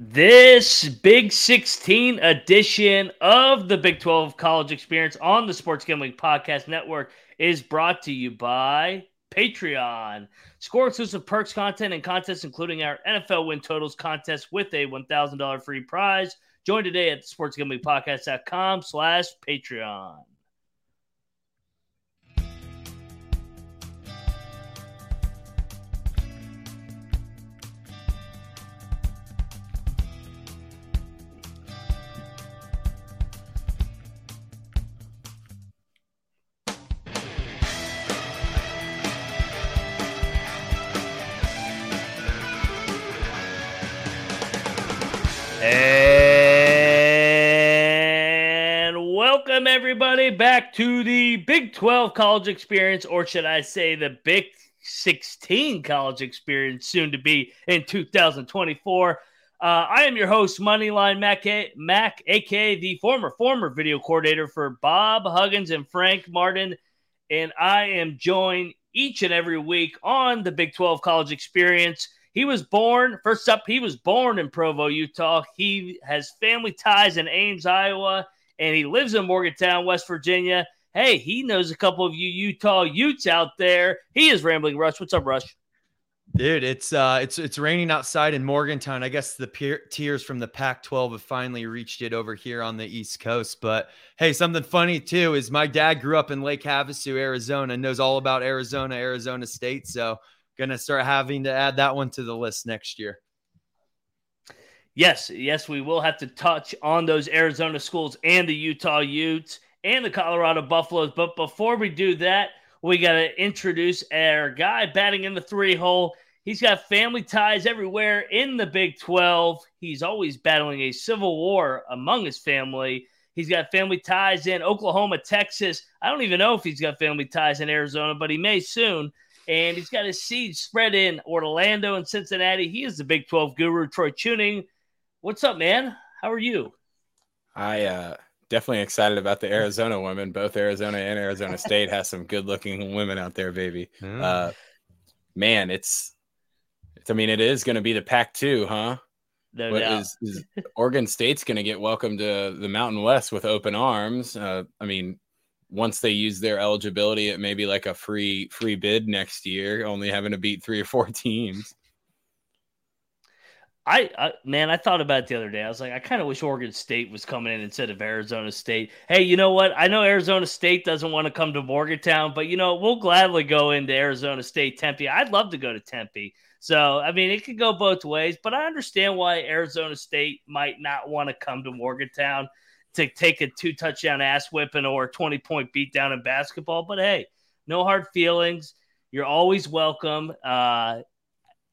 This Big 16 edition of the Big 12 College Experience on the Sports Gambling Podcast Network is brought to you by Patreon. Score exclusive perks content and contests, including our NFL win totals contest with a $1,000 free prize. Join today at sportsgamblingpodcast.com slash Patreon. Everybody back to the Big 12 college experience, or should I say the Big 16 college experience, soon to be in 2024. Uh, I am your host, Moneyline Mac, Mac, aka the former former video coordinator for Bob Huggins and Frank Martin, and I am joined each and every week on the Big 12 college experience. He was born, first up, he was born in Provo, Utah. He has family ties in Ames, Iowa, and he lives in Morgantown, West Virginia. Hey, he knows a couple of you Utah Utes out there. He is Rambling Rush. What's up, Rush? Dude, it's uh it's it's raining outside in Morgantown. I guess the peer, tiers from the Pac-12 have finally reached it over here on the East Coast. But hey, something funny too is my dad grew up in Lake Havasu, Arizona, knows all about Arizona, Arizona State. So gonna start having to add that one to the list next year. Yes, yes, we will have to touch on those Arizona schools and the Utah Utes and the Colorado Buffaloes. But before we do that, we got to introduce our guy batting in the three hole. He's got family ties everywhere in the Big 12. He's always battling a civil war among his family. He's got family ties in Oklahoma, Texas. I don't even know if he's got family ties in Arizona, but he may soon. And he's got his seeds spread in Orlando and Cincinnati. He is the Big 12 guru, Troy Chewning. What's up, man? How are you? I uh definitely excited about the Arizona women. Both Arizona and Arizona State has some good looking women out there, baby. Mm. Uh man, it's it's I mean it is gonna be the Pac two, huh? No What doubt. is, is Oregon State's gonna get welcomed to the Mountain West with open arms. Uh I mean once they use their eligibility it may be like a free free bid next year, only having to beat three or four teams. I, I man, I thought about it the other day. I was like, I kind of wish Oregon State was coming in instead of Arizona State. Hey, you know what? I know Arizona State doesn't want to come to Morgantown, but you know, we'll gladly go into Arizona State Tempe. I'd love to go to Tempe. So, I mean, it could go both ways, but I understand why Arizona State might not want to come to Morgantown to take a two touchdown ass whipping or a 20 point beat down in basketball. But hey, no hard feelings. You're always welcome. Uh,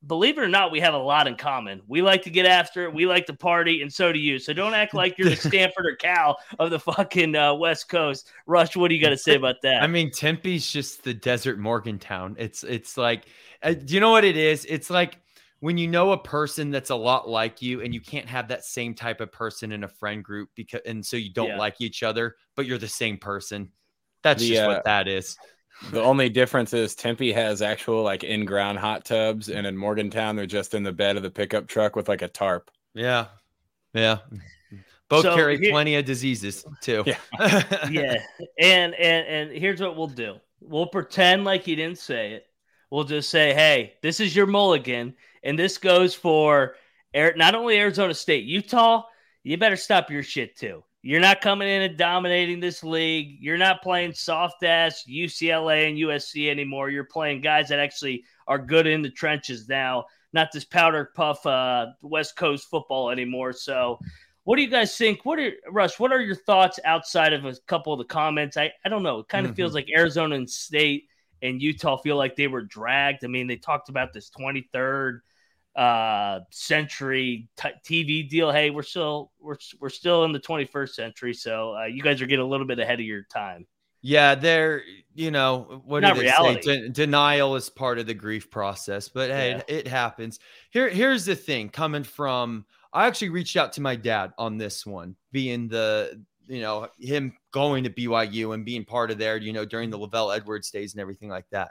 believe it or not, we have a lot in common. We like to get after it. We like to party, and so do you. So don't act like you're the Stanford or Cal of the fucking uh, West Coast. Rush, what do you got to say about that? I mean, Tempe's just the desert Morgantown. It's it's like, uh, do you know what it is? It's like when you know a person that's a lot like you, and you can't have that same type of person in a friend group because, and so you don't Yeah. like each other, but you're the same person. That's The, just uh, what that is. The only difference is Tempe has actual like in ground hot tubs, and in Morgantown they're just in the bed of the pickup truck with like a tarp. Yeah, yeah. Both So carry here- plenty of diseases too. Yeah. yeah, and and and here's what we'll do: we'll pretend like you didn't say it. We'll just say, "Hey, this is your mulligan," and this goes for Ar- not only Arizona State, Utah. You better stop your shit too. You're not coming in and dominating this league. You're not playing soft ass UCLA and USC anymore. You're playing guys that actually are good in the trenches now, not this powder puff uh, West Coast football anymore. So, what do you guys think? What are Rush? What are your thoughts outside of a couple of the comments? I, I don't know. It kind of Mhm. feels like Arizona and State and Utah feel like they were dragged. I mean, they talked about this 23rd uh century t- TV deal. Hey, we're still we're we're still in the 21st century, so uh, you guys are getting a little bit ahead of your time. Yeah, they're you know what Not do they reality. say? De- denial is part of the grief process, but hey, Yeah. it, it happens. Here, here's the thing. Coming from, I actually reached out to my dad on this one, being the you know him going to BYU and being part of there, you know, during the LaVell Edwards days and everything like that.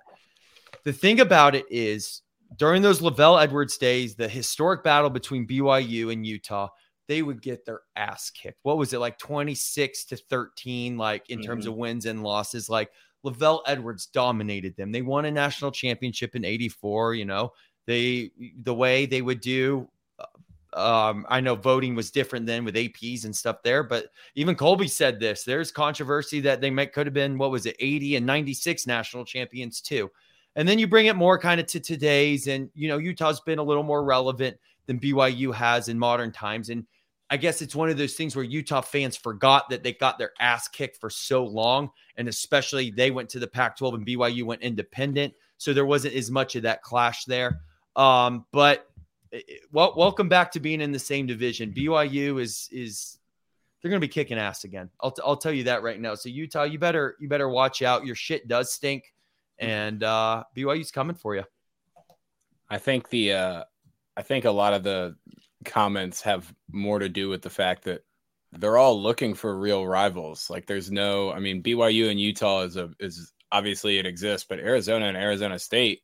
The thing about it is, during those LaVell Edwards days, the historic battle between BYU and Utah, they would get their ass kicked. What was it like 26 to 13, like in mm-hmm. terms of wins and losses? Like LaVell Edwards dominated them. They won a national championship in 84. You know, they, the way they would do, um, I know voting was different then with APs and stuff there, but even Colby said this. There's controversy that they might could have been what was it, 80 and 96 national champions too. And then you bring it more kind of to today's, and you know, Utah's been a little more relevant than BYU has in modern times. And I guess it's one of those things where Utah fans forgot that they got their ass kicked for so long. And especially they went to the Pac 12 and BYU went independent. So there wasn't as much of that clash there. Um, but eh, eh, well, welcome back to being in the same division. BYU is, is, they're going to be kicking ass again. I'll, t- I'll tell you that right now. So Utah, you better, you better watch out. Your shit does stink and uh, BYU's coming for you. I think the uh, I think a lot of the comments have more to do with the fact that they're all looking for real rivals. Like there's no, I mean, BYU and Utah is a is obviously it exists, but Arizona and Arizona State,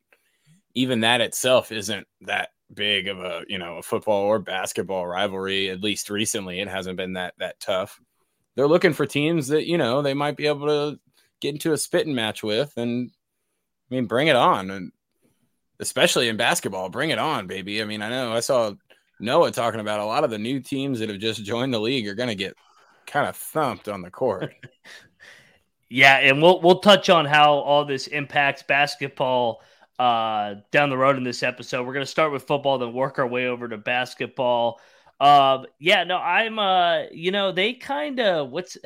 even that itself isn't that big of a you know a football or basketball rivalry. At least recently, it hasn't been that that tough. They're looking for teams that you know they might be able to get into a spitting match with, and I mean, bring it on, and especially in basketball, bring it on, baby. I mean, I know I saw Noah talking about a lot of the new teams that have just joined the league are going to get kind of thumped on the court. yeah, and we'll we'll touch on how all this impacts basketball uh, down the road in this episode. We're going to start with football, then work our way over to basketball. Uh, yeah, no, I'm uh, you know, they kind of what's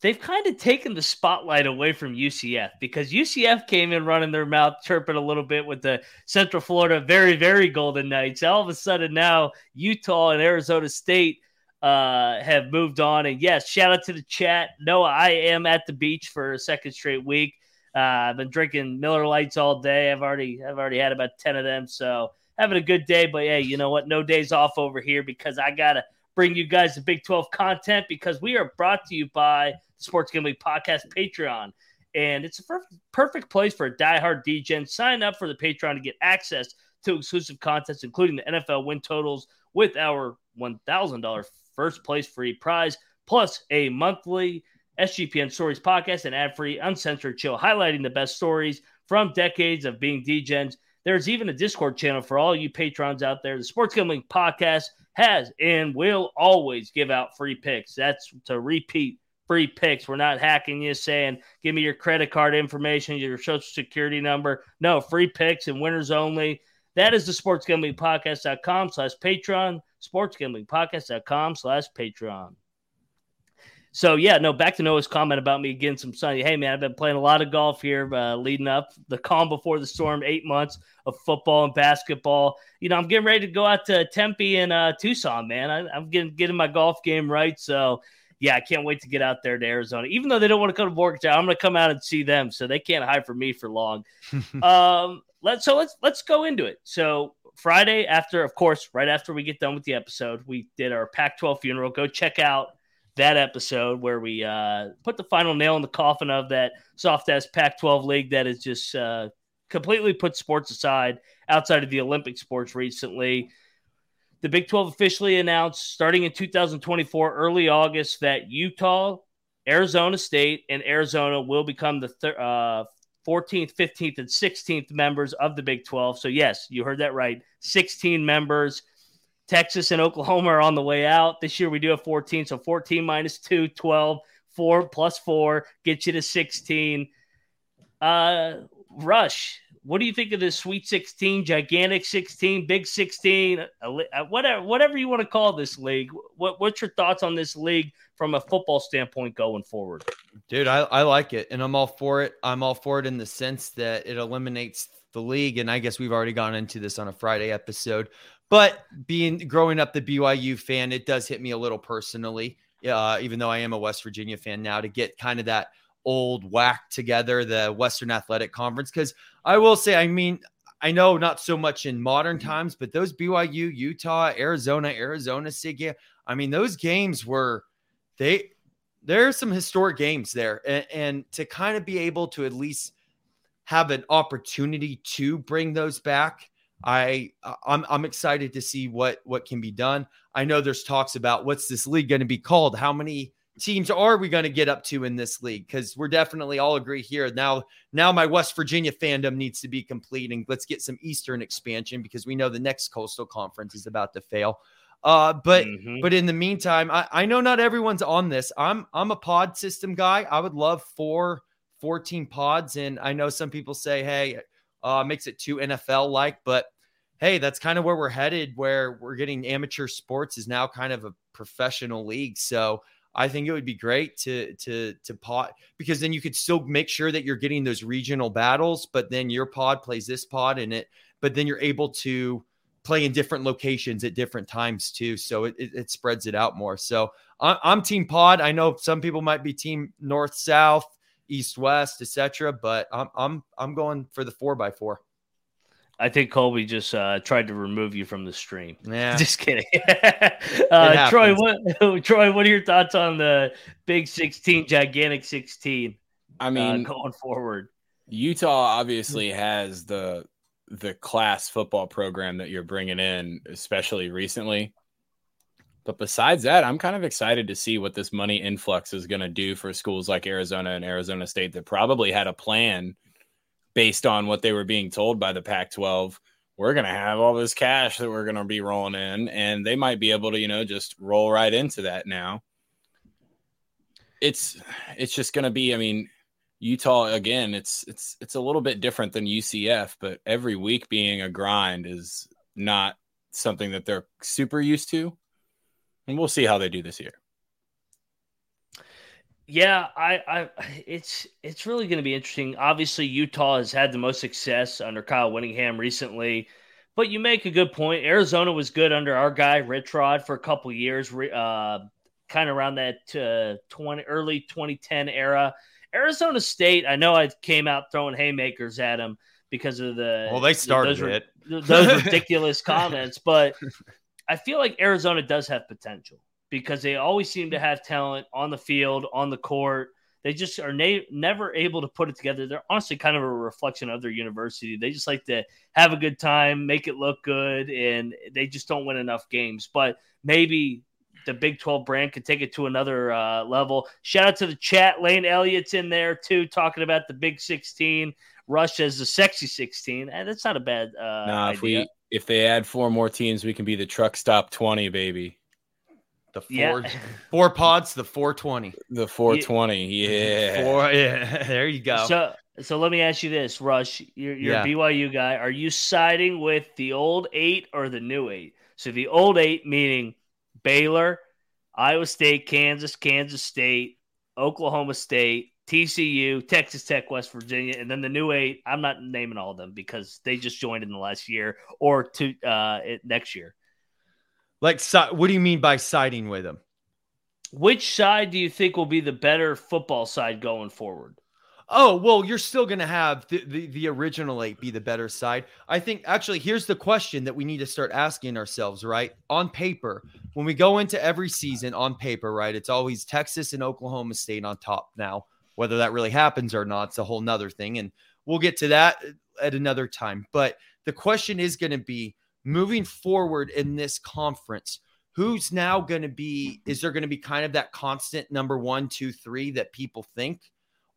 they've kind of taken the spotlight away from UCF because UCF came in running their mouth, chirping a little bit with the Central Florida very, very Golden Knights. All of a sudden now Utah and Arizona State uh, have moved on. And yes, shout out to the chat. Noah, I am at the beach for a second straight week. Uh, I've been drinking Miller Lites all day. I've already I've already had about ten of them, so having a good day. But hey, you know what? No days off over here because I gotta bring you guys the Big 12 content because we are brought to you by the Sports Gambling Podcast Patreon. And it's a perfect, perfect place for a diehard degen. Sign up for the Patreon to get access to exclusive contests, including the NFL win totals with our $1,000 first place free prize, plus a monthly SGPN Stories podcast and ad free, uncensored chill, highlighting the best stories from decades of being degens. There's even a Discord channel for all you patrons out there. The Sports Gambling Podcast has and will always give out free picks. That's to repeat free picks. We're not hacking you saying, give me your credit card information, your social security number. No, free picks and winners only. That is the sportsgamblingpodcast.com slash Patreon, sportsgamblingpodcast.com slash Patreon. So yeah, no. Back to Noah's comment about me getting some sun. Hey man, I've been playing a lot of golf here, uh, leading up the calm before the storm. Eight months of football and basketball. You know, I'm getting ready to go out to Tempe and uh, Tucson, man. I, am getting getting my golf game right. So yeah, I can't wait to get out there to Arizona. Even though they don't want to come to Morgantown, I'm going to come out and see them, so they can't hide from me for long. um, let's so let's let's go into it. So Friday after, of course, right after we get done with the episode, we did our Pac-12 funeral. Go check out that episode where we uh, put the final nail in the coffin of that soft ass Pac 12 league that has just uh, completely put sports aside outside of the Olympic sports recently. The Big 12 officially announced starting in 2024, early August, that Utah, Arizona State, and Arizona will become the thir- uh, 14th, 15th, and 16th members of the Big 12. So, yes, you heard that right. 16 members. Texas and Oklahoma are on the way out. This year we do have 14. So 14 minus 2, 12, 4 plus 4 gets you to 16. Uh, Rush, what do you think of this Sweet 16, Gigantic 16, Big 16, whatever, whatever you want to call this league? What, what's your thoughts on this league from a football standpoint going forward? Dude, I, I like it and I'm all for it. I'm all for it in the sense that it eliminates the league. And I guess we've already gone into this on a Friday episode, but being growing up the BYU fan, it does hit me a little personally. Uh, even though I am a West Virginia fan now, to get kind of that old WAC together, the Western Athletic Conference. Because I will say, I mean, I know not so much in modern mm-hmm. times, but those BYU, Utah, Arizona, Arizona State, I mean, those games were they. There are some historic games there, and, and to kind of be able to at least have an opportunity to bring those back I I'm I'm excited to see what what can be done. I know there's talks about what's this league going to be called? How many teams are we going to get up to in this league? Because we're definitely all agree here now. Now my West Virginia fandom needs to be complete, and let's get some Eastern expansion because we know the next Coastal Conference is about to fail. Uh, but mm-hmm. but in the meantime, I, I know not everyone's on this. I'm I'm a pod system guy. I would love four 14 pods, and I know some people say, hey, uh, makes it too NFL like, but hey, that's kind of where we're headed. Where we're getting amateur sports is now kind of a professional league. So I think it would be great to to to pod because then you could still make sure that you're getting those regional battles, but then your pod plays this pod and it, but then you're able to play in different locations at different times too. So it, it, it spreads it out more. So I'm, I'm team pod. I know some people might be team north south, east west, etc. But I'm I'm I'm going for the four by four. I think Colby just uh, tried to remove you from the stream. Yeah, just kidding. uh, Troy, what Troy, what are your thoughts on the Big Sixteen, gigantic sixteen? I uh, mean, uh, going forward, Utah obviously has the the class football program that you're bringing in, especially recently. But besides that, I'm kind of excited to see what this money influx is going to do for schools like Arizona and Arizona State that probably had a plan based on what they were being told by the Pac 12. We're going to have all this cash that we're going to be rolling in, and they might be able to, you know, just roll right into that now. It's it's just going to be, I mean, Utah again, it's it's it's a little bit different than UCF, but every week being a grind is not something that they're super used to. And we'll see how they do this year. Yeah, I, I, it's it's really going to be interesting. Obviously, Utah has had the most success under Kyle Whittingham recently, but you make a good point. Arizona was good under our guy Rich Rod for a couple years, uh, kind of around that uh, twenty early 2010 era. Arizona State, I know I came out throwing haymakers at him because of the well, they started those, it. those ridiculous comments, but I feel like Arizona does have potential because they always seem to have talent on the field, on the court. They just are na- never able to put it together. They're honestly kind of a reflection of their university. They just like to have a good time, make it look good, and they just don't win enough games. But maybe the Big 12 brand could take it to another uh, level. Shout out to the chat. Lane Elliott's in there too, talking about the Big 16. Rush as the sexy 16. And that's not a bad uh, nah, if we if they add four more teams, we can be the truck stop 20, baby. The four yeah. four pods, the 420. The 420. Yeah. Four, yeah. There you go. So so let me ask you this, Rush. You're, you're yeah. a BYU guy. Are you siding with the old eight or the new eight? So the old eight meaning Baylor, Iowa State, Kansas, Kansas State, Oklahoma State, TCU, Texas Tech, West Virginia, and then the new eight. I'm not naming all of them because they just joined in the last year or to uh, next year. Like, what do you mean by siding with them? Which side do you think will be the better football side going forward? Oh, well, you're still going to have the, the, the, original eight be the better side. I think actually, here's the question that we need to start asking ourselves, right? On paper, when we go into every season on paper, right? It's always Texas and Oklahoma State on top now. Whether that really happens or not, it's a whole nother thing. And we'll get to that uh, at another time. But the question is going to be moving forward in this conference, who's now going to be, is there going to be kind of that constant number one, two, three that people think?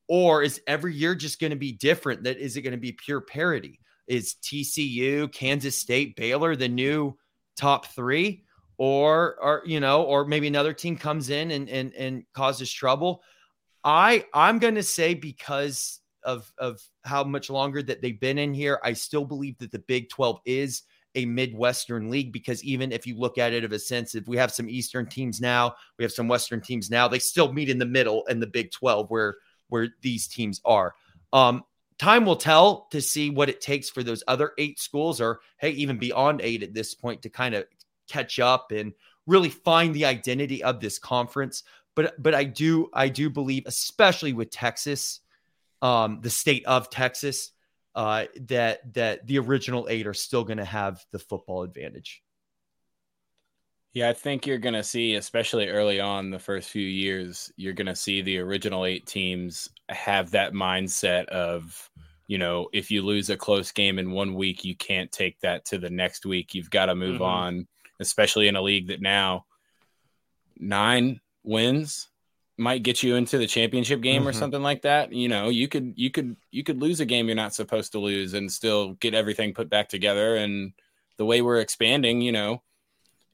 Or is every year just going to be different? That is it going to be pure parity? Is TCU, Kansas State, Baylor the new top three? Or, or you know, or maybe another team comes in and and, and causes trouble. I I'm going to say because of of how much longer that they've been in here, I still believe that the Big 12 is a Midwestern league because even if you look at it of a sense, if we have some Eastern teams now, we have some Western teams now, they still meet in the middle in the Big 12 where where these teams are. Um, time will tell to see what it takes for those other eight schools, or hey, even beyond eight at this point, to kind of catch up and really find the identity of this conference. But but I do I do believe, especially with Texas, um, the state of Texas, uh, that that the original eight are still going to have the football advantage. Yeah, I think you're going to see, especially early on the first few years, you're going to see the original eight teams have that mindset of, you know, if you lose a close game in one week, you can't take that to the next week. You've got to move mm-hmm. on, especially in a league that now nine wins might get you into the championship game mm-hmm. or something like that. You know, you could you could you could lose a game you're not supposed to lose and still get everything put back together. And the way we're expanding, you know,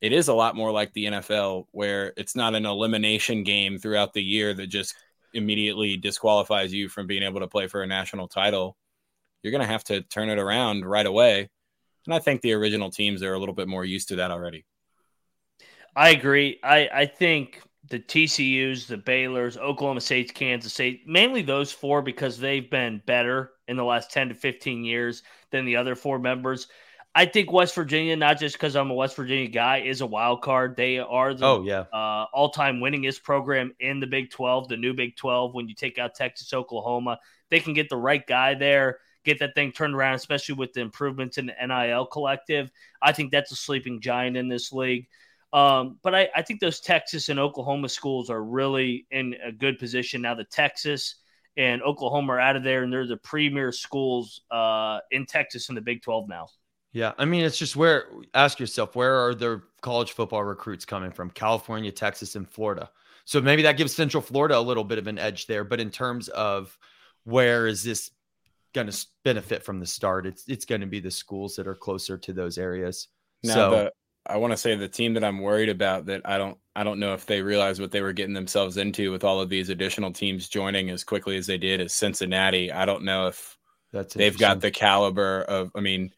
it is a lot more like the NFL where it's not an elimination game throughout the year that just immediately disqualifies you from being able to play for a national title. You're going to have to turn it around right away. And I think the original teams are a little bit more used to that already. I agree. I, I think the TCUs, the Baylors, Oklahoma State, Kansas State, mainly those four because they've been better in the last 10 to 15 years than the other four members. I think West Virginia, not just because I'm a West Virginia guy, is a wild card. They are the oh, yeah. uh, all-time winningest program in the Big 12, the new Big 12. When you take out Texas, Oklahoma, they can get the right guy there, get that thing turned around, especially with the improvements in the NIL collective. I think that's a sleeping giant in this league. Um, but I, I think those Texas and Oklahoma schools are really in a good position now. The Texas and Oklahoma are out of there, and they're the premier schools uh, in Texas in the Big 12 now. Yeah, I mean, it's just where ask yourself where are the college football recruits coming from? California, Texas, and Florida. So maybe that gives Central Florida a little bit of an edge there. But in terms of where is this going to benefit from the start, it's it's going to be the schools that are closer to those areas. Now, so the, I want to say the team that I'm worried about that I don't I don't know if they realize what they were getting themselves into with all of these additional teams joining as quickly as they did is Cincinnati. I don't know if that's they've got the caliber of. I mean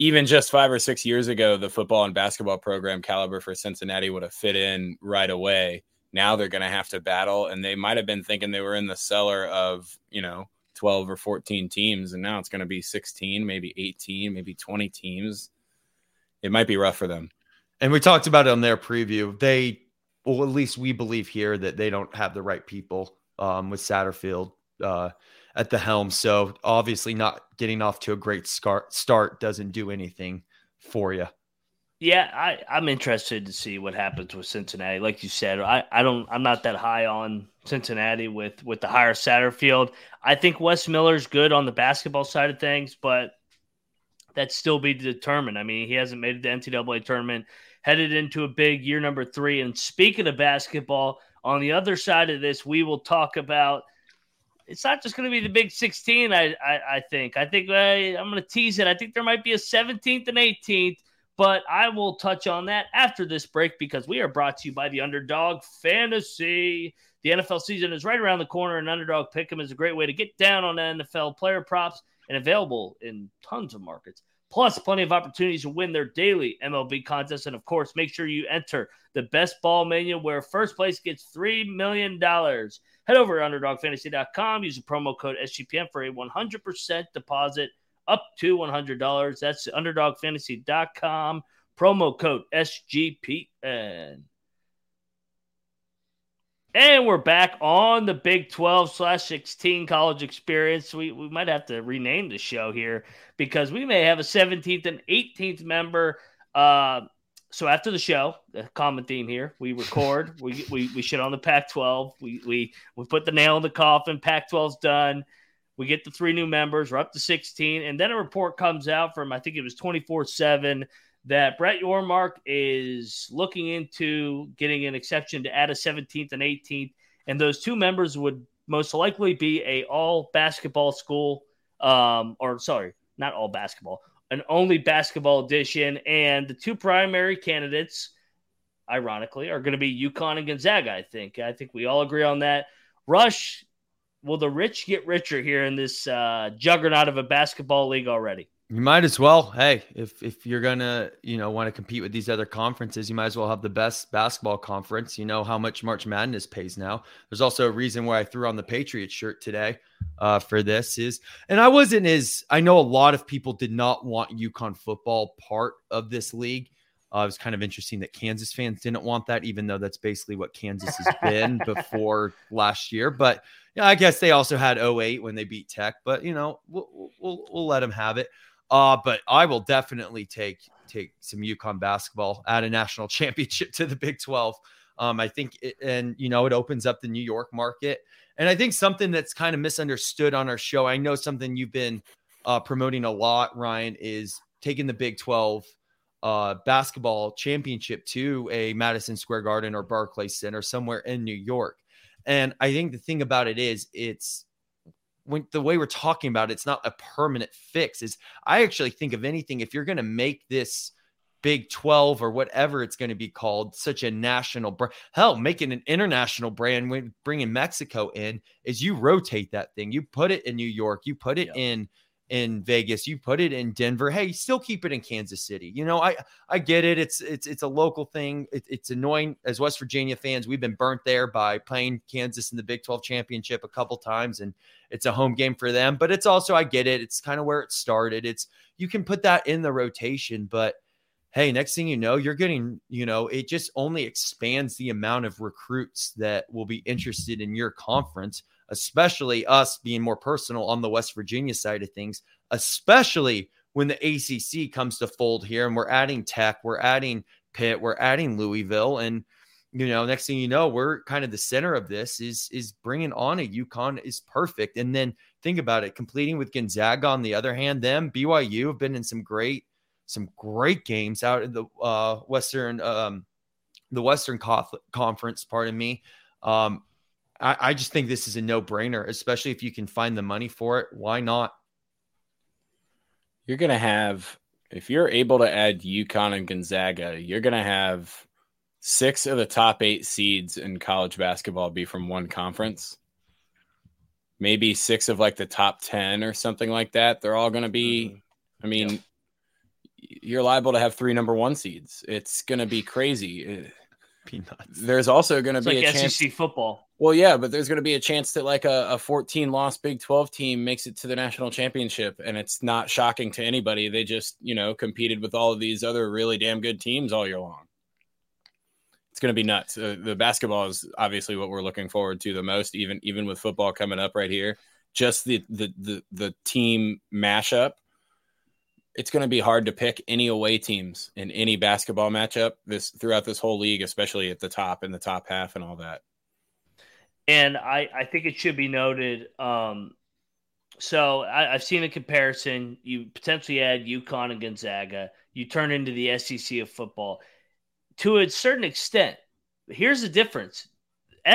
even just five or six years ago, the football and basketball program caliber for Cincinnati would have fit in right away. Now they're going to have to battle, and they might have been thinking they were in the cellar of, you know, 12 or 14 teams, and now it's going to be 16, maybe 18, maybe 20 teams. It might be rough for them. And we talked about it on their preview. They, well, at least we believe here that they don't have the right people um, with Satterfield. Uh, at the helm. So obviously, not getting off to a great start doesn't do anything for you. Yeah, I, I'm interested to see what happens with Cincinnati. Like you said, I, I don't I'm not that high on Cincinnati with with the higher Satterfield. I think Wes Miller's good on the basketball side of things, but that still be determined. I mean, he hasn't made it to the NCAA tournament, headed into a big year number three. And speaking of basketball, on the other side of this, we will talk about it's not just going to be the Big 16. I I, I think. I think uh, I'm going to tease it. I think there might be a 17th and 18th, but I will touch on that after this break because we are brought to you by the Underdog Fantasy. The NFL season is right around the corner, and Underdog Pick'em is a great way to get down on NFL player props and available in tons of markets. Plus, plenty of opportunities to win their daily MLB contest. And of course, make sure you enter the best ball mania where first place gets $3 million. Head over to UnderdogFantasy.com. Use the promo code SGPN for a 100% deposit up to $100. That's UnderdogFantasy.com. Promo code SGPN. And we're back on the Big 12 slash 16 college experience. We, we might have to rename the show here because we may have a 17th and 18th member. Uh, so after the show, the common theme here, we record, we, we we shit on the Pac-12, we we we put the nail in the coffin. Pac-12's done. We get the three new members. We're up to 16, and then a report comes out from I think it was 24/7 that Brett Yormark is looking into getting an exception to add a 17th and 18th, and those two members would most likely be a all basketball school, um, or sorry, not all basketball, an only basketball edition, and the two primary candidates, ironically, are going to be UConn and Gonzaga. I think. I think we all agree on that. Rush, will the rich get richer here in this uh, juggernaut of a basketball league already? You might as well. Hey, if if you're gonna, you know, want to compete with these other conferences, you might as well have the best basketball conference. You know how much March Madness pays now. There's also a reason why I threw on the Patriots shirt today uh, for this is, and I wasn't as I know a lot of people did not want UConn football part of this league. Uh, it was kind of interesting that Kansas fans didn't want that, even though that's basically what Kansas has been before last year. But yeah, I guess they also had 08 when they beat Tech. But you know, we'll we'll, we'll let them have it. Uh, but I will definitely take take some UConn basketball, add a national championship to the Big 12. Um, I think, it, and you know, it opens up the New York market. And I think something that's kind of misunderstood on our show, I know something you've been uh, promoting a lot, Ryan, is taking the Big 12 uh, basketball championship to a Madison Square Garden or Barclays Center somewhere in New York. And I think the thing about it is, it's when the way we're talking about it, it's not a permanent fix. Is I actually think of anything if you're going to make this Big 12 or whatever it's going to be called, such a national brand. Hell, making an international brand when bringing Mexico in is you rotate that thing. You put it in New York, you put it yep. in in Vegas, you put it in Denver. Hey, still keep it in Kansas City. You know, I I get it. It's it's it's a local thing. It, it's annoying as West Virginia fans. We've been burnt there by playing Kansas in the Big 12 championship a couple times, and it's a home game for them. But it's also I get it. It's kind of where it started. It's you can put that in the rotation, but hey, next thing you know, you're getting, you know, it just only expands the amount of recruits that will be interested in your conference, especially us being more personal on the West Virginia side of things, especially when the ACC comes to fold here and we're adding Tech, we're adding Pitt, we're adding Louisville and you know, next thing you know, we're kind of the center of this is is bringing on a UConn is perfect. And then think about it, completing with Gonzaga on the other hand, them BYU have been in some great some great games out in the uh, Western, um, the Western Conf- Conference. Pardon me. Um, I, I just think this is a no brainer, especially if you can find the money for it. Why not? You're gonna have if you're able to add UConn and Gonzaga, you're gonna have six of the top eight seeds in college basketball be from one conference. Maybe six of like the top 10 or something like that. They're all going to be, mm-hmm. I mean, you're liable to have three number one seeds. It's going to be crazy. Peanuts. There's also going to be like a SEC chance. football. Well, yeah, but there's going to be a chance that like a, a 14 loss Big 12 team makes it to the national championship, and it's not shocking to anybody. They just you know competed with all of these other really damn good teams all year long. It's going to be nuts. Uh, the basketball is obviously what we're looking forward to the most, even even with football coming up right here. Just the the the, the team mashup it's going to be hard to pick any away teams in any basketball matchup this throughout this whole league, especially at the top in the top half and all that. And I, I think it should be noted. Um, so I, have seen a comparison. You potentially add UConn and Gonzaga. You turn into the SEC of football to a certain extent. Here's the difference: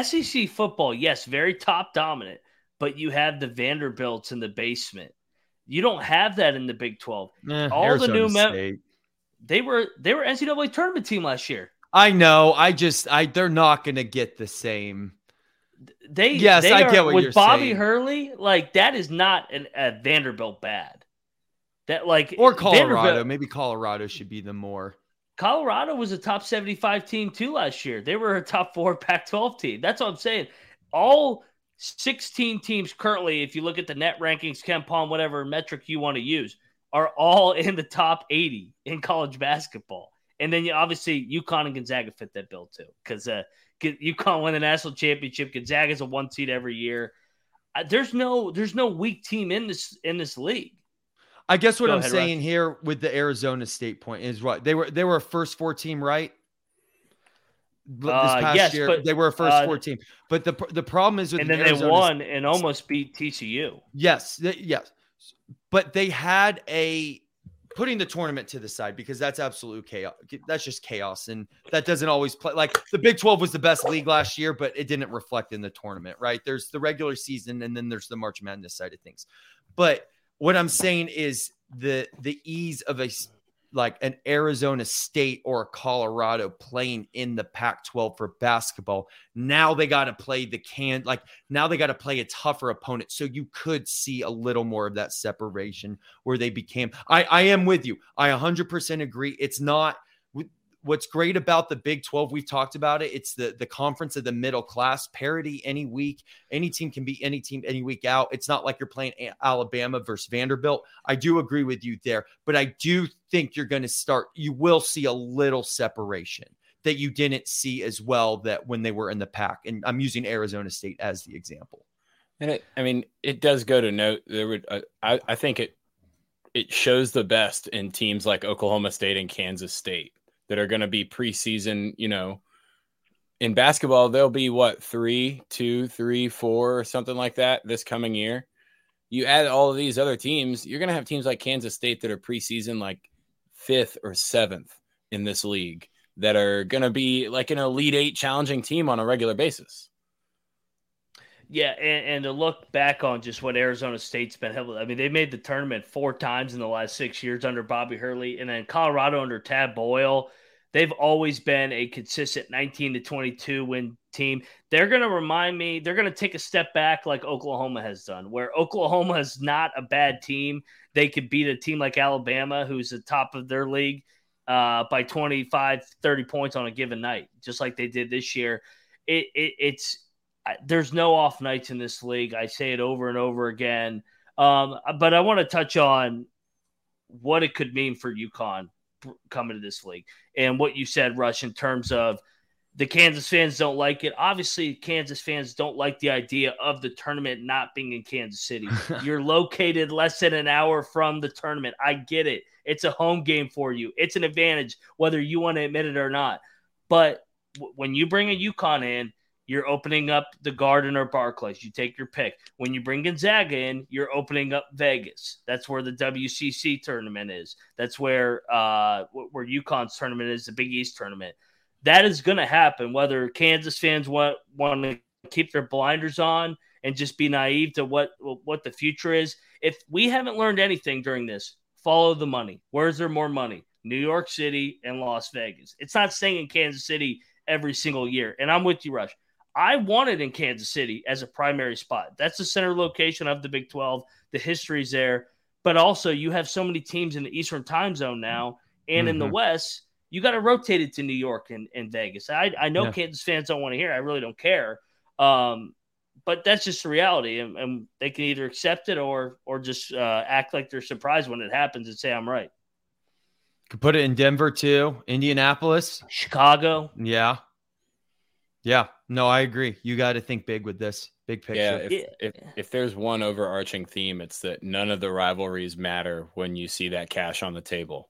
SEC football, yes, very top dominant, but you have the Vanderbilts in the basement you don't have that in the Big Twelve. Eh, All Arizona the new mem- they were they were NCAA tournament team last year. I know. I just I they're not going to get the same. They yes, they I are, get what with you're Bobby saying. Hurley. Like that is not an, a Vanderbilt bad. That like or Colorado. Maybe Colorado should be the more. Colorado was a top 75 team too last year. They were a top four Pac 12 team. That's what I'm saying. All 16 teams currently, if you look at the net rankings, KenPom, whatever metric you want to use, are all in the top 80 in college basketball. And then you obviously UConn and Gonzaga fit that bill too, because uh, UConn win the national championship. Gonzaga Gonzaga's a one seed every year. Uh, there's no there's no weak team in this in this league. I guess what Go I'm ahead, saying here with the Arizona State point is what they were they were a first four team, right? This uh, past yes, year. But, they were a first uh, four team. But the the problem is with and then Arizona they won and almost beat TCU. Yes, they, yes, but they had a putting the tournament to the side because that's absolute chaos. That's just chaos, and that doesn't always play. Like the Big Twelve was the best league last year, but it didn't reflect in the tournament. Right? There's the regular season, and then there's the March Madness side of things. But what I'm saying is the the ease of a like an Arizona State or a Colorado playing in the Pac 12 for basketball. Now they got to play the can, like now they got to play a tougher opponent. So you could see a little more of that separation where they became. I, I am with you. I 100% agree. It's not what's great about the Big 12, we've talked about it. It's the the conference of the middle class, parity any week. Any team can beat any team any week out. It's not like you're playing Alabama versus Vanderbilt. I do agree with you there, but I do think you're going to start you will see a little separation that you didn't see as well that when they were in the pack. And I'm using Arizona State as the example. And it, I mean, it does go to note there would uh, I, I think it it shows the best in teams like Oklahoma State and Kansas State that are going to be preseason, you know, in basketball, there'll be what three, two, three, four, or something like that this coming year. You add all of these other teams, you're going to have teams like Kansas State that are preseason like fifth or seventh in this league that are going to be like an elite eight challenging team on a regular basis. Yeah, and, and, to look back on just what Arizona State's been heavily, I mean, they made the tournament four times in the last six years under Bobby Hurley, and then Colorado under Tad Boyle They've always been a consistent 19 to 22 win team. They're going to remind me, they're going to take a step back like Oklahoma has done, where Oklahoma is not a bad team. They could beat a team like Alabama, who's the top of their league, uh, by 25, 30 points on a given night, just like they did this year. It, it, it's there's no off nights in this league. I say it over and over again. Um, but I want to touch on what it could mean for UConn coming to this league. And what you said, Rush, in terms of the Kansas fans don't like it. Obviously, Kansas fans don't like the idea of the tournament not being in Kansas City. You're located less than an hour from the tournament. I get it. It's a home game for you. It's an advantage, whether you want to admit it or not. But w- when you bring a UConn in, you're opening up the Garden or Barclays. You take your pick. When you bring Gonzaga in, you're opening up Vegas. That's where the WCC tournament is. That's where uh, where UConn's tournament is, the Big East tournament. That is going to happen. Whether Kansas fans want want to keep their blinders on and just be naive to what what the future is. If we haven't learned anything during this, follow the money. Where's there more money? New York City and Las Vegas. It's not staying in Kansas City every single year. And I'm with you, Rush. I wanted in Kansas City as a primary spot. That's the center location of the Big 12. The history's there. But also, you have so many teams in the Eastern time zone now and mm-hmm. in the mm-hmm. West. You got to rotate it to New York and, and Vegas. I, I know yeah. Kansas fans don't want to hear. I really don't care. Um, but that's just the reality, and, and, they can either accept it or or just uh, act like they're surprised when it happens and say I'm right. Could put it in Denver too, Indianapolis, Chicago. Yeah, yeah, no, I agree. You got to think big with this big picture. Yeah if, yeah, if, if there's one overarching theme, it's that none of the rivalries matter when you see that cash on the table,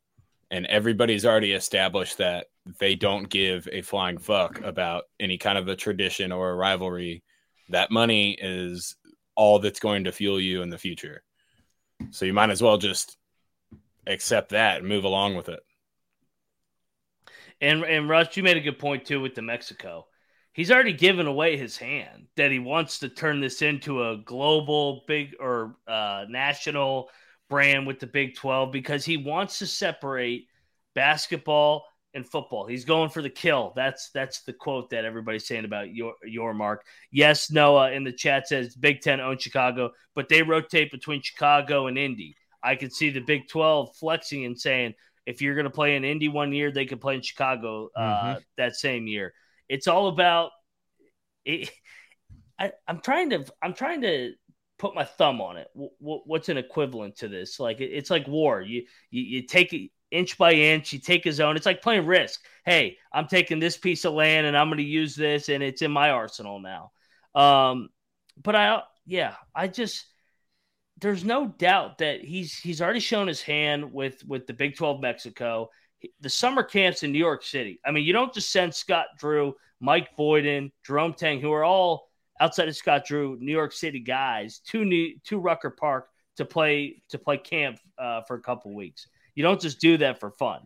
and everybody's already established that they don't give a flying fuck about any kind of a tradition or a rivalry. That money is all that's going to fuel you in the future. So you might as well just accept that and move along with it. And and Rush, you made a good point too with the Mexico he's already given away his hand that he wants to turn this into a global big or uh, national brand with the Big 12 because he wants to separate basketball and football. He's going for the kill. That's that's the quote that everybody's saying about your Yormark. Yes, Noah in the chat says Big 10 owns Chicago, but they rotate between Chicago and Indy. I could see the Big 12 flexing and saying if you're going to play in Indy one year, they could play in Chicago uh, mm-hmm. that same year. It's all about it. I, am trying to I'm trying to put my thumb on it. W- what's an equivalent to this? Like it, it's like war. You, you you take it inch by inch. You take a zone. It's like playing risk. Hey, I'm taking this piece of land and I'm going to use this, and it's in my arsenal now. Um, but I yeah, I just there's no doubt that he's he's already shown his hand with with the Big 12 Mexico the summer camps in New York City. I mean, you don't just send Scott Drew, Mike Boynton, Jerome Tang, who are all outside of Scott Drew, New York City guys, to New to Rucker Park to play to play camp uh, for a couple weeks. You don't just do that for fun.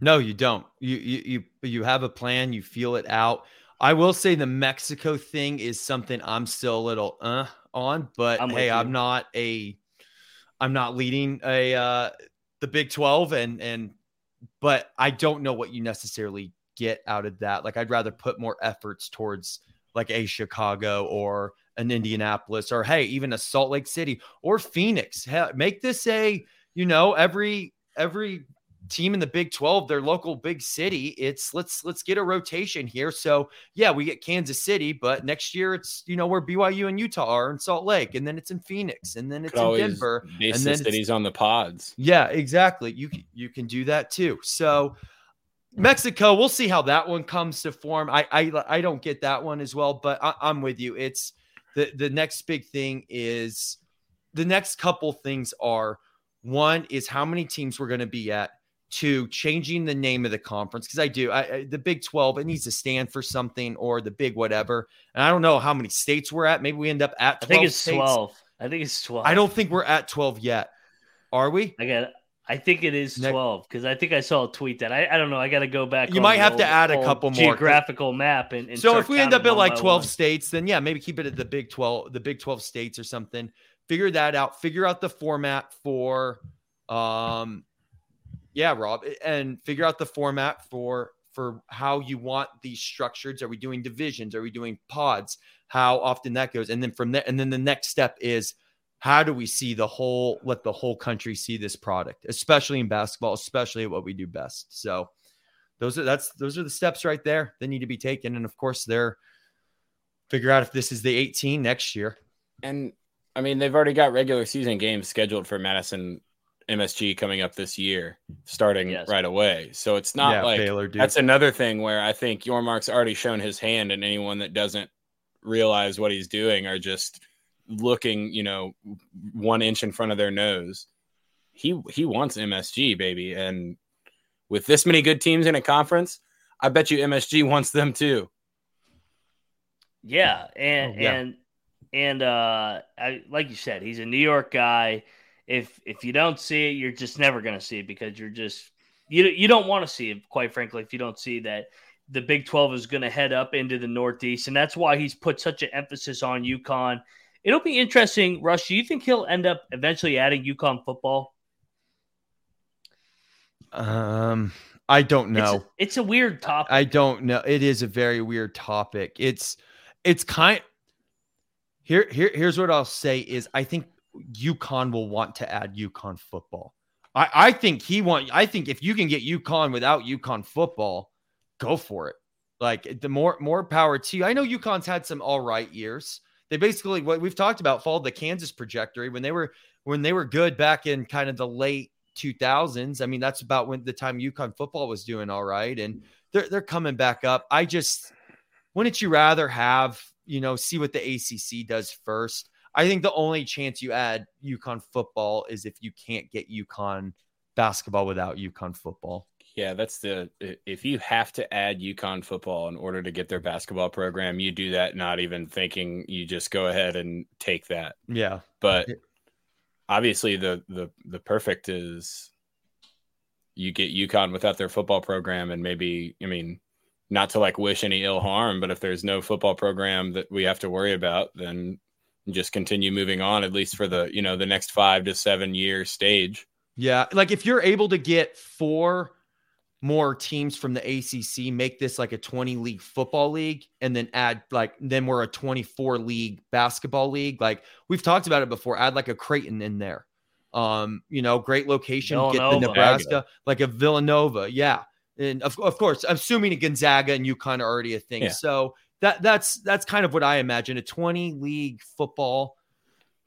No, you don't. You you you you have a plan. You feel it out. I will say the Mexico thing is something I'm still a little uh on, but I'm hey, I'm not a I'm not leading a uh, the Big 12 and and but I don't know what you necessarily get out of that. Like I'd rather put more efforts towards like a Chicago or an Indianapolis or hey, even a Salt Lake City or Phoenix. Make this a, you know, every every team in the Big 12, their local big city. It's let's let's get a rotation here. So yeah, we get Kansas City, but next year it's you know where BYU and Utah are in Salt Lake, and then it's in Phoenix, and then it's in Denver, and then cities on the pods. Yeah, exactly. You you can do that too. So Mexico, we'll see how that one comes to form. I I I don't get that one as well, but I, I'm with you. It's the the next big thing is the next couple things are one is how many teams we're going to be at to changing the name of the conference because I do. I, I, the Big 12 it needs to stand for something or the Big whatever. And I don't know how many states we're at. Maybe we end up at 12 I think it's states. 12. I think it's 12. I don't think we're at 12 yet. Are we? I got I think it is 12 because I think I saw a tweet that I, I don't know. I got to go back. You might have to add a couple more geographical map. And, and so if we end up at like 12 one. states, then yeah, maybe keep it at the Big 12, the Big 12 states or something. Figure that out. Figure out the format for um yeah, Rob, and figure out the format for for how you want these structured. Are we doing divisions? Are we doing pods? How often that goes? And then from there, and then the next step is how do we see the whole let the whole country see this product, especially in basketball, especially at what we do best. So those are that's those are the steps right there that need to be taken. And of course, they're figure out if this is the 18 next year. And I mean, they've already got regular season games scheduled for Madison MSG coming up this year, starting Yes. right away. So it's not yeah, like Baylor, that's another thing where I think Yormark's already shown his hand, and anyone that doesn't realize what he's doing are just looking, you know, one inch in front of their nose. He he wants MSG, baby, and with this many good teams in a conference, I bet you MSG wants them too. Yeah, and Oh, yeah. and and uh, I, like you said, he's a New York guy. If if you don't see it, you're just never going to see it because you're just you you don't want to see it. Quite frankly, if you don't see that the Big Twelve is going to head up into the Northeast, and that's why he's put such an emphasis on UConn. It'll be interesting, Rush. Do you think he'll end up eventually adding UConn football? um, I don't know. It's, it's a weird topic. I don't know. It is a very weird topic. It's it's kind here here here's what I'll say is I think UConn will want to add UConn football. I, I think he want I think if you can get UConn without UConn football, go for it. Like the more more power to you. I know UConn's had some all right years. They basically what we've talked about followed the Kansas trajectory when they were when they were good back in kind of the late 2000s. I mean, that's about when the time UConn football was doing all right. And they're they're coming back up. I just wouldn't you rather have you know see what the ACC does first? I think the only chance you add UConn football is if you can't get UConn basketball without UConn football. Yeah, that's the if you have to add UConn football in order to get their basketball program, you do that not even thinking. You just go ahead and take that. Yeah, But obviously, the the the perfect is you get UConn without their football program, and maybe I mean, not to like wish any ill harm, but if there's no football program that we have to worry about, then just continue moving on at least for the you know the next five to seven year stage. yeah. Like if you're able to get four more teams from the ACC, make this like a 20 league football league, and then add like then we're a 24 league basketball league. Like we've talked about it before. Add like a Creighton in there. Um, you know, great location. Get the Nebraska, like a Villanova. Yeah. And of, of course, I'm assuming a Gonzaga and UConn are already a thing. Yeah. So that that's that's kind of what I imagine a 20 league football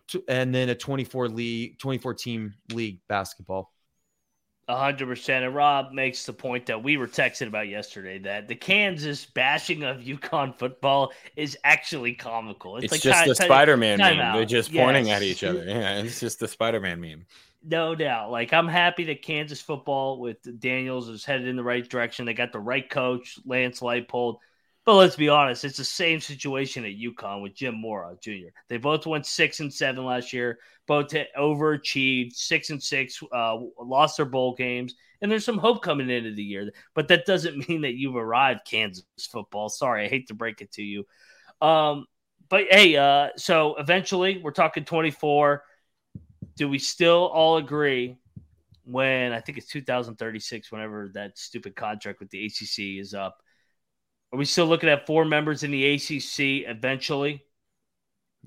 to, and then a 24 league 24 team league basketball. A hundred percent. And Rob makes the point that we were texting about yesterday that the Kansas bashing of UConn football is actually comical. It's, like just ti- the ti- Spider Man time meme. out. They're just pointing at each other. Yeah, it's just the Spider Man meme. No doubt. Like I'm happy that Kansas football with Daniels is headed in the right direction. They got the right coach, Lance Leipold. But let's be honest, it's the same situation at UConn with Jim Mora Jr. They both went six and seven last year. Both overachieved, six and six, uh, lost their bowl games, and there's some hope coming into the year. But that doesn't mean that you've arrived, Kansas football. Sorry, I hate to break it to you. Um, but hey, uh, so eventually we're talking 24 do we still all agree when I think it's 2036, whenever that stupid contract with the ACC is up? Are we still looking at four members in the ACC eventually?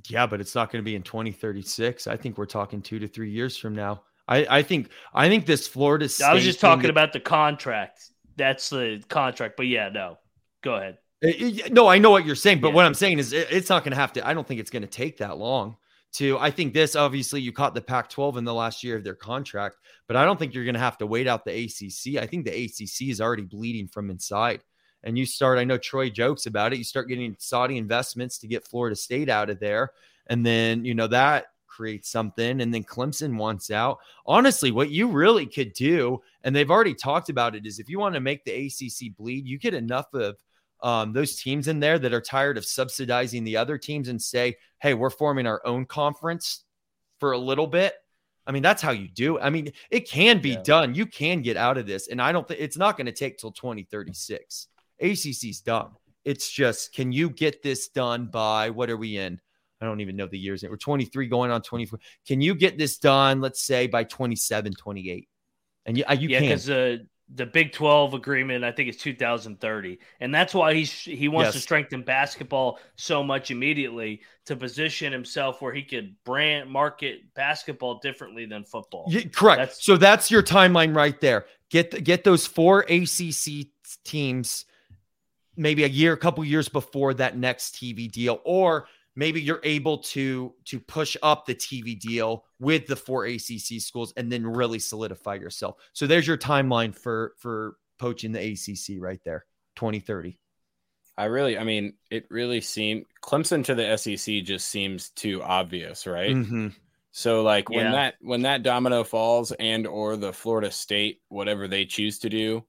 Yeah, but it's not going to be in 2036. I think we're talking two to three years from now. I, I think I think this Florida State. I was just talking that- about the contract. That's the contract. But yeah, no. Go ahead. Uh, it- it- no, I know what you're saying, but Yeah. what I'm saying is it- it's not going to have to. I don't think it's going to take that long. To I think this obviously you caught the Pac-12 in the last year of their contract, but I don't think you're going to have to wait out the ACC. I think the ACC is already bleeding from inside. And you start, I know Troy jokes about it. You start getting Saudi investments to get Florida State out of there, and then you know that create something, and then Clemson wants out. Honestly, what you really could do, and they've already talked about it, is if you want to make the ACC bleed, you get enough of um, those teams in there that are tired of subsidizing the other teams and say, hey, we're forming our own conference for a little bit. I mean, that's how you do. It. I mean, it can be yeah. done. You can get out of this. And I don't think it's not going to take till 2036. ACC's done. It's just, can you get this done by what are we in? I don't even know the years. We're 23 going on 24. Can you get this done, let's say by 27, 28? And you, you yeah, can. because uh, the Big 12 agreement, I think it's 2030. And that's why he's he wants yes. to strengthen basketball so much immediately to position himself where he could brand market basketball differently than football. Yeah, correct. That's, so that's your timeline right there. Get get those four ACC teams maybe a year, a couple years before that next TV deal or maybe you're able to to push up the TV deal with the four ACC schools and then really solidify yourself. So there's your timeline for for poaching the ACC right there, 2030. I really, I mean, it really seemed Clemson to the SEC just seems too obvious, right? Mm-hmm. So like when yeah. that when that domino falls and or the Florida State whatever they choose to do,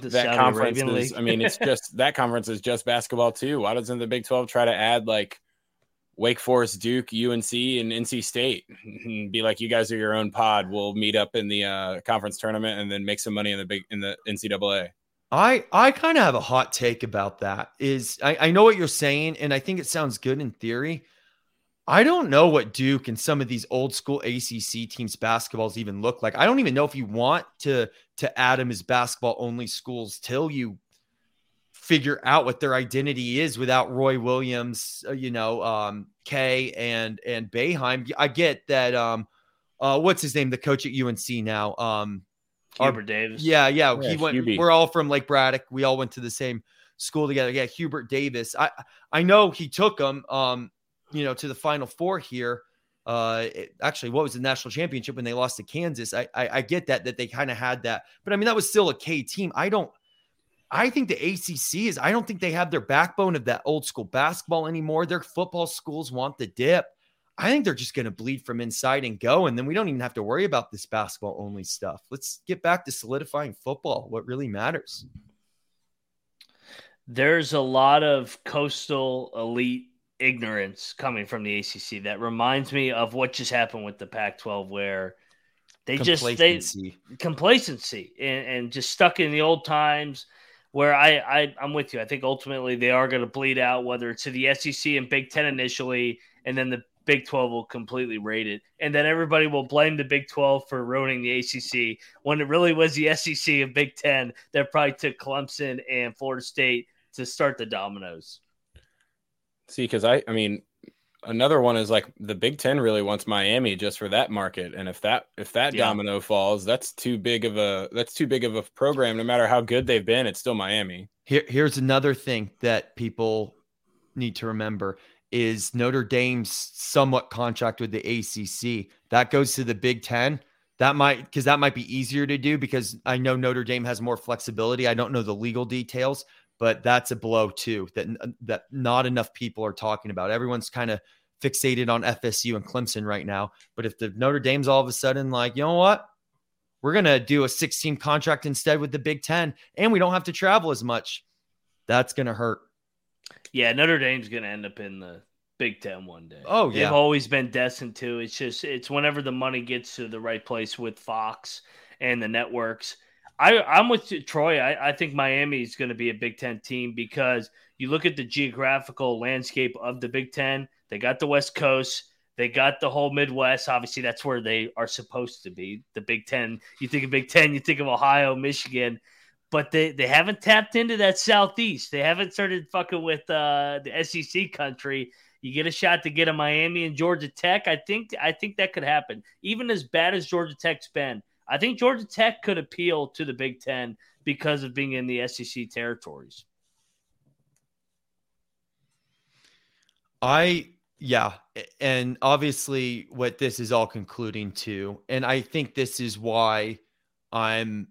the that Saudi conference is, I mean, it's just that conference is just basketball too. Why doesn't the Big Twelve try to add like Wake Forest, Duke, UNC, and NC State. And be like, you guys are your own pod. We'll meet up in the uh, conference tournament and then make some money in the big in the NCAA. I I kind of have a hot take about that. Is I, I know what you're saying, and I think it sounds good in theory. I don't know what Duke and some of these old school ACC teams basketballs even look like. I don't even know if you want to to add them as basketball only schools till you figure out what their identity is without Roy Williams, uh, you know, um, K and and Boeheim. I get that. Um, uh, what's his name? The coach at UNC now. Um, Hubert Davis. Yeah, yeah. yeah he went. Hubie. We're all from Lake Braddock. We all went to the same school together. Yeah, Hubert Davis. I I know he took them. Um, you know, to the Final Four here. Uh, actually, what was the national championship when they lost to Kansas? I I, I get that that they kind of had that, but I mean that was still a K team. I don't. I think the ACC is, I don't think they have their backbone of that old school basketball anymore. Their football schools want the dip. I think they're just going to bleed from inside and go. And then we don't even have to worry about this basketball only stuff. Let's get back to solidifying football, what really matters. There's a lot of coastal elite ignorance coming from the ACC that reminds me of what just happened with the Pac 12, where they just they complacency and, and just stuck in the old times where I, I I'm with you. I think ultimately they are going to bleed out, whether it's to the SEC and Big Ten initially, and then the Big 12 will completely rate it. And then everybody will blame the Big 12 for ruining the ACC when it really was the SEC and Big 10 that probably took Clemson and Florida State to start the dominoes. See, because I, I mean, another one is like the Big Ten really wants Miami just for that market, and if that if that yeah. domino falls, that's too big of a that's too big of a program. No matter how good they've been, it's still Miami. Here, here's another thing that people need to remember is Notre Dame's somewhat contract with the ACC that goes to the Big Ten. That might because that might be easier to do because I know Notre Dame has more flexibility. I don't know the legal details, but that's a blow too that uh, that not enough people are talking about. Everyone's kind of fixated on FSU and Clemson right now, but if the Notre Dame's all of a sudden like, you know what, we're gonna do a 16 contract instead with the Big Ten, and we don't have to travel as much, that's gonna hurt. Yeah, Notre Dame's gonna end up in the Big Ten one day. Oh yeah, they've always been destined to. It's just it's whenever the money gets to the right place with Fox and the networks I, I'm with Troy. I, I think Miami is going to be a Big Ten team because you look at the geographical landscape of the Big Ten. They got the West Coast. They got the whole Midwest. Obviously, that's where they are supposed to be. The Big Ten. You think of Big Ten, you think of Ohio, Michigan, but they, they haven't tapped into that Southeast. They haven't started fucking with uh, the SEC country. You get a shot to get a Miami and Georgia Tech. I think I think that could happen. Even as bad as Georgia Tech's been, I think Georgia Tech could appeal to the Big Ten because of being in the SEC territories. I yeah, and obviously what this is all concluding to, and I think this is why I'm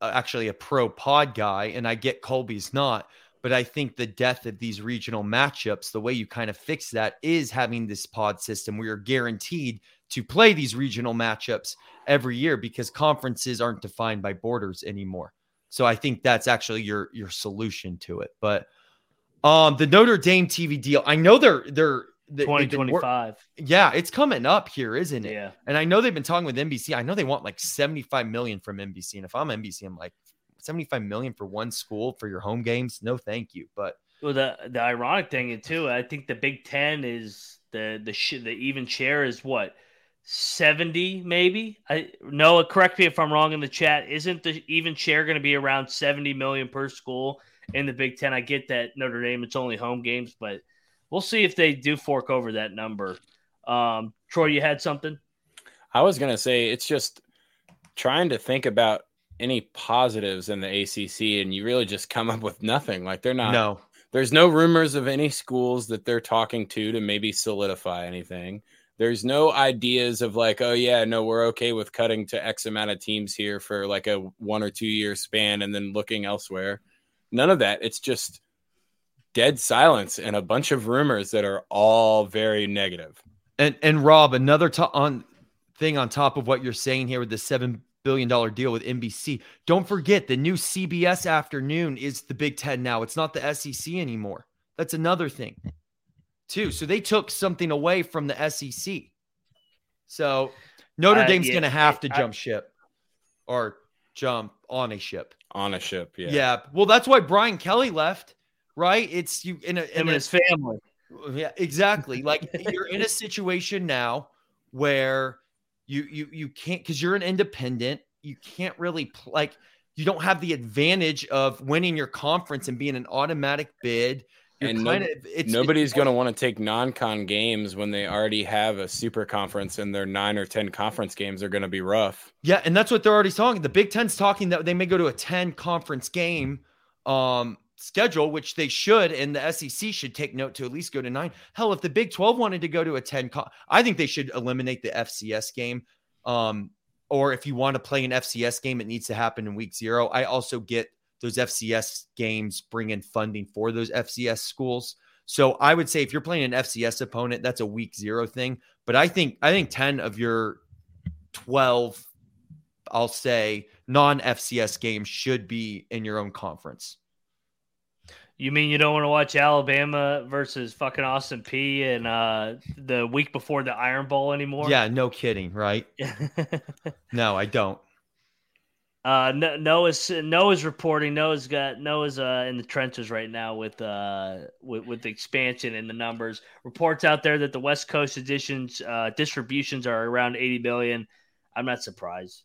uh, actually a pro pod guy, and I get Colby's not, But I think the death of these regional matchups, the way you kind of fix that is having this pod system where you're guaranteed to play these regional matchups every year because conferences aren't defined by borders anymore. So I think that's actually your your solution to it. But um the Notre Dame TV deal, I know they're they're they- they've 2025. yeah, it's coming up here, isn't it? Yeah. And I know they've been talking with NBC. I know they want like 75 million from NBC. And if I'm NBC, I'm like 75 million for one school for your home games. No, thank you. But Well, the the ironic thing too, I think the Big Ten is the the sh- the even share is what seventy maybe. I Noah, correct me if I'm wrong in the chat. Isn't the even share going to be around seventy million per school in the Big Ten? I get that Notre Dame it's only home games, but we'll see if they do fork over that number. Um, Troy, you had something. I was gonna say it's just trying to think about any positives in the ACC, and you really just come up with nothing. Like they're not. no, There's no rumors of any schools that they're talking to to maybe solidify anything. There's no ideas of like, oh yeah, no, we're okay with cutting to X amount of teams here for like a one or two year span and then looking elsewhere. None of that. It's just dead silence and a bunch of rumors that are all very negative. And and Rob, another to- on thing on top of what you're saying here with the seven billion dollar deal with NBC. Don't forget the new CBS afternoon is the Big Ten now. It's not the SEC anymore. That's another thing, too. So they took something away from the SEC. So Notre Uh, Dame's yeah, going to have to I- jump ship or jump on a ship. On a ship, yeah. Yeah. Well, that's why Brian Kelly left, right? It's you in a, in Him and his family. yeah, exactly. Like you're in a situation now where you you you can't because you're an independent. You can't really pl- like you don't have the advantage of winning your conference and being an automatic bid. You're And kind of it's Nobody's going to want to take non-con games when they already have a super conference and their nine or ten conference games are going to be rough. Yeah, and that's what they're already talking. The Big Ten's talking that they may go to a 10 conference game um schedule, which they should, and the SEC should take note to at least go to nine. Hell, if the Big 12 wanted to go to a 10, co- I think they should eliminate the FCS game. Um, or if you want to play an FCS game, it needs to happen in week zero. I also get those FCS games bring in funding for those FCS schools. So I would say if you're playing an FCS opponent, that's a week zero thing. But I think I think 10 of your 12 I'll say non FCS games should be in your own conference. You mean you don't want to watch Alabama versus fucking Austin Peay and uh, the week before the Iron Bowl anymore? Yeah, no kidding, right? No, I don't. Uh, Noah's Noah's reporting. Noah's got Noah's uh, in the trenches right now with uh with, with the expansion and the numbers. Reports out there that the West Coast editions uh, distributions are around eighty billion. I'm not surprised.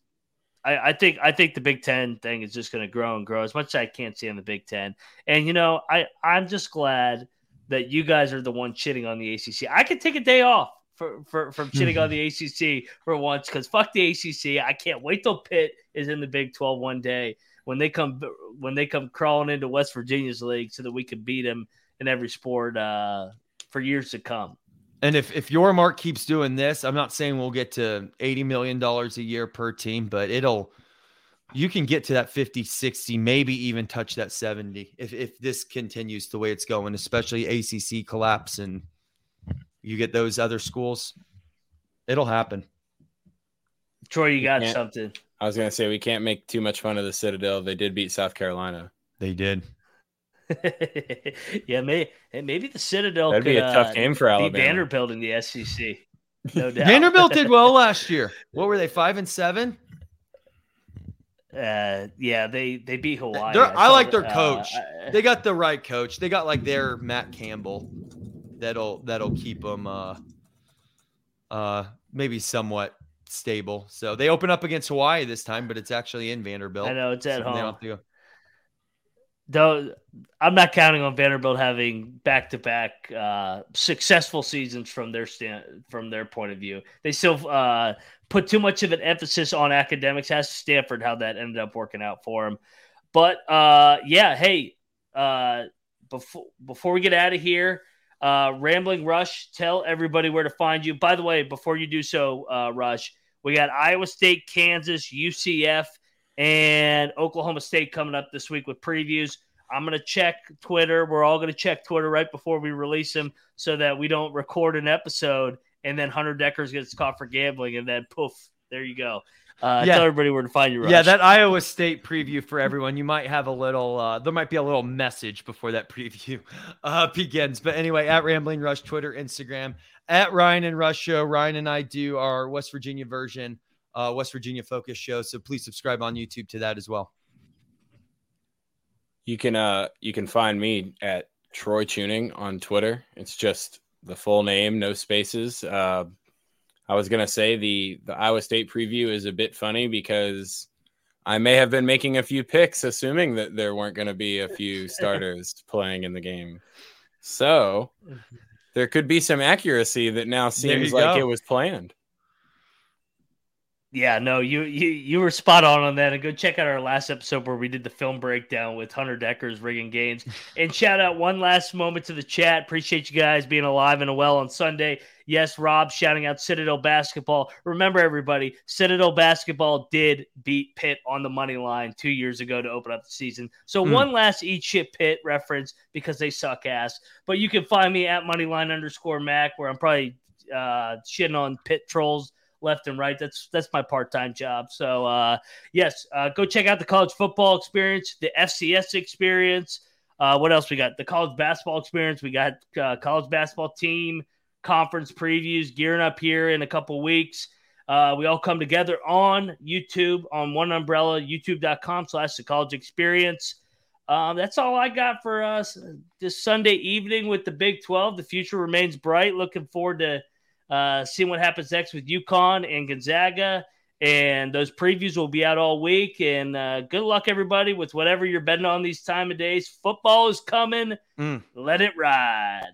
I, I think I think the Big Ten thing is just going to grow and grow as much as I can't see on the Big Ten. And you know, I I'm just glad that you guys are the one shitting on the ACC. I could take a day off for, for from shitting on the ACC for once because fuck the ACC. I can't wait till Pitt is in the Big Twelve one day when they come when they come crawling into West Virginia's league so that we can beat them in every sport uh, for years to come. And if if Yormark keeps doing this, I'm not saying we'll get to 80 million dollars a year per team, but it'll you can get to that 50, 60, maybe even touch that 70 if if this continues the way it's going, especially ACC collapse and you get those other schools. It'll happen. Troy, you got something. I was going to say we can't make too much fun of the Citadel. They did beat South Carolina. They did. yeah, maybe maybe the Citadel That'd could be a tough uh, game for beat Alabama. Vanderbilt in the SEC. No doubt. Vanderbilt did well last year. What were they? Five and seven. Uh, yeah, they they beat Hawaii. They're- I like that, their uh, coach. I- They got the right coach. They got like their Matt Campbell. That'll that'll keep them uh uh maybe somewhat stable. So they open up against Hawaii this time, but it's actually in Vanderbilt. I know it's at So they home. have Though I'm not counting on Vanderbilt having back to back successful seasons from their stand from their point of view. They still uh, put too much of an emphasis on academics. As Stanford, how that ended up working out for them. But uh, yeah, hey, uh, before before we get out of here, uh, Rambling Rush, tell everybody where to find you. By the way, before you do so, uh, Rush, we got Iowa State, Kansas, UCF, and Oklahoma State coming up this week with previews. I'm gonna check Twitter. We're all gonna check Twitter right before we release them, so that we don't record an episode and then Hunter Dekkers gets caught for gambling, and then poof, there you go. Uh, yeah. Tell everybody where to find you. Rush. Yeah, that Iowa State preview for everyone. You might have a little. Uh, there might be a little message before that preview uh, begins. But anyway, at Rambling Rush, Twitter, Instagram, at Ryan and Rush Show. Ryan and I do our West Virginia version, uh, West Virginia focus show. So please subscribe on YouTube to that as well. You can uh you can find me at Troy Chewning on Twitter. It's just the full name, no spaces. Uh, I was gonna say the the Iowa State preview is a bit funny because I may have been making a few picks, assuming that there weren't going to be a few starters playing in the game. So there could be some accuracy that now seems like go. it was planned. Yeah, no, you you you were spot on on that. And go check out our last episode where we did the film breakdown with Hunter Dekkers' rigging games. and shout out one last moment to the chat. Appreciate you guys being alive and well on Sunday. Yes, Rob shouting out Citadel basketball. Remember, everybody, Citadel basketball did beat Pitt on the money line two years ago to open up the season. So mm. one last eat shit Pitt reference because they suck ass. But you can find me at moneyline underscore Mac where I'm probably uh, shitting on Pitt trolls left and right. That's that's my part time job. So uh, yes, uh, go check out the college football experience, the FCS experience. Uh, what else we got? The college basketball experience. We got uh, college basketball team conference previews gearing up here in a couple weeks. Uh, we all come together on YouTube on one umbrella, youtube.com slash the college experience. Um, that's all I got for us this Sunday evening with the Big 12. The future remains bright. Looking forward to uh, seeing what happens next with UConn and Gonzaga. And those previews will be out all week. And uh, good luck, everybody, with whatever you're betting on these time of days. Football is coming. Mm. Let it ride.